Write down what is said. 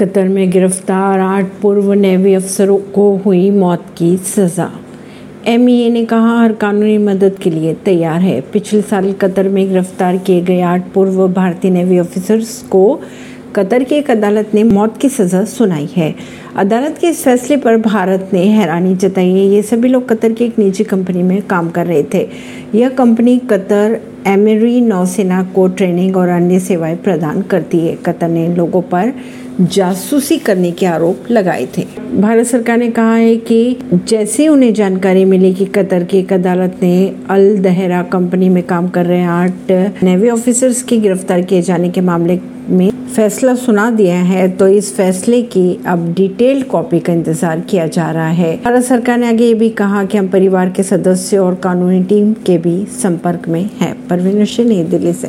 Qatar में गिरफ़्तार आठ पूर्व नेवी अफसरों को हुई मौत की सजा। एमईए ने कहा, हर कानूनी मदद के लिए तैयार है। पिछले साल कतर में गिरफ़्तार किए गए आठ पूर्व भारतीय नेवी ऑफिसर्स को कतर की एक अदालत ने मौत की सजा सुनाई है। अदालत के इस फैसले पर भारत ने हैरानी जताई है। ये सभी लोग कतर की एक निजी कंपनी में काम कर रहे थे। यह कंपनी कतर एमरी नौसेना को ट्रेनिंग और अन्य सेवाएँ प्रदान करती है। कतर ने लोगों पर जासूसी करने के आरोप लगाए थे। भारत सरकार ने कहा है कि जैसे उन्हें जानकारी मिली कि कतर की एक अदालत ने अल दहरा कंपनी में काम कर रहे आठ नेवी ऑफिसर्स की गिरफ़्तार किए जाने के मामले में फैसला सुना दिया है तो इस फैसले की अब डिटेल्ड कॉपी का इंतज़ार किया जा रहा है। भारत सरकार ने आगे ये भी कहा कि हम परिवार के सदस्य और कानूनी टीम के भी संपर्क में है। परवीन सिंह नई दिल्ली से।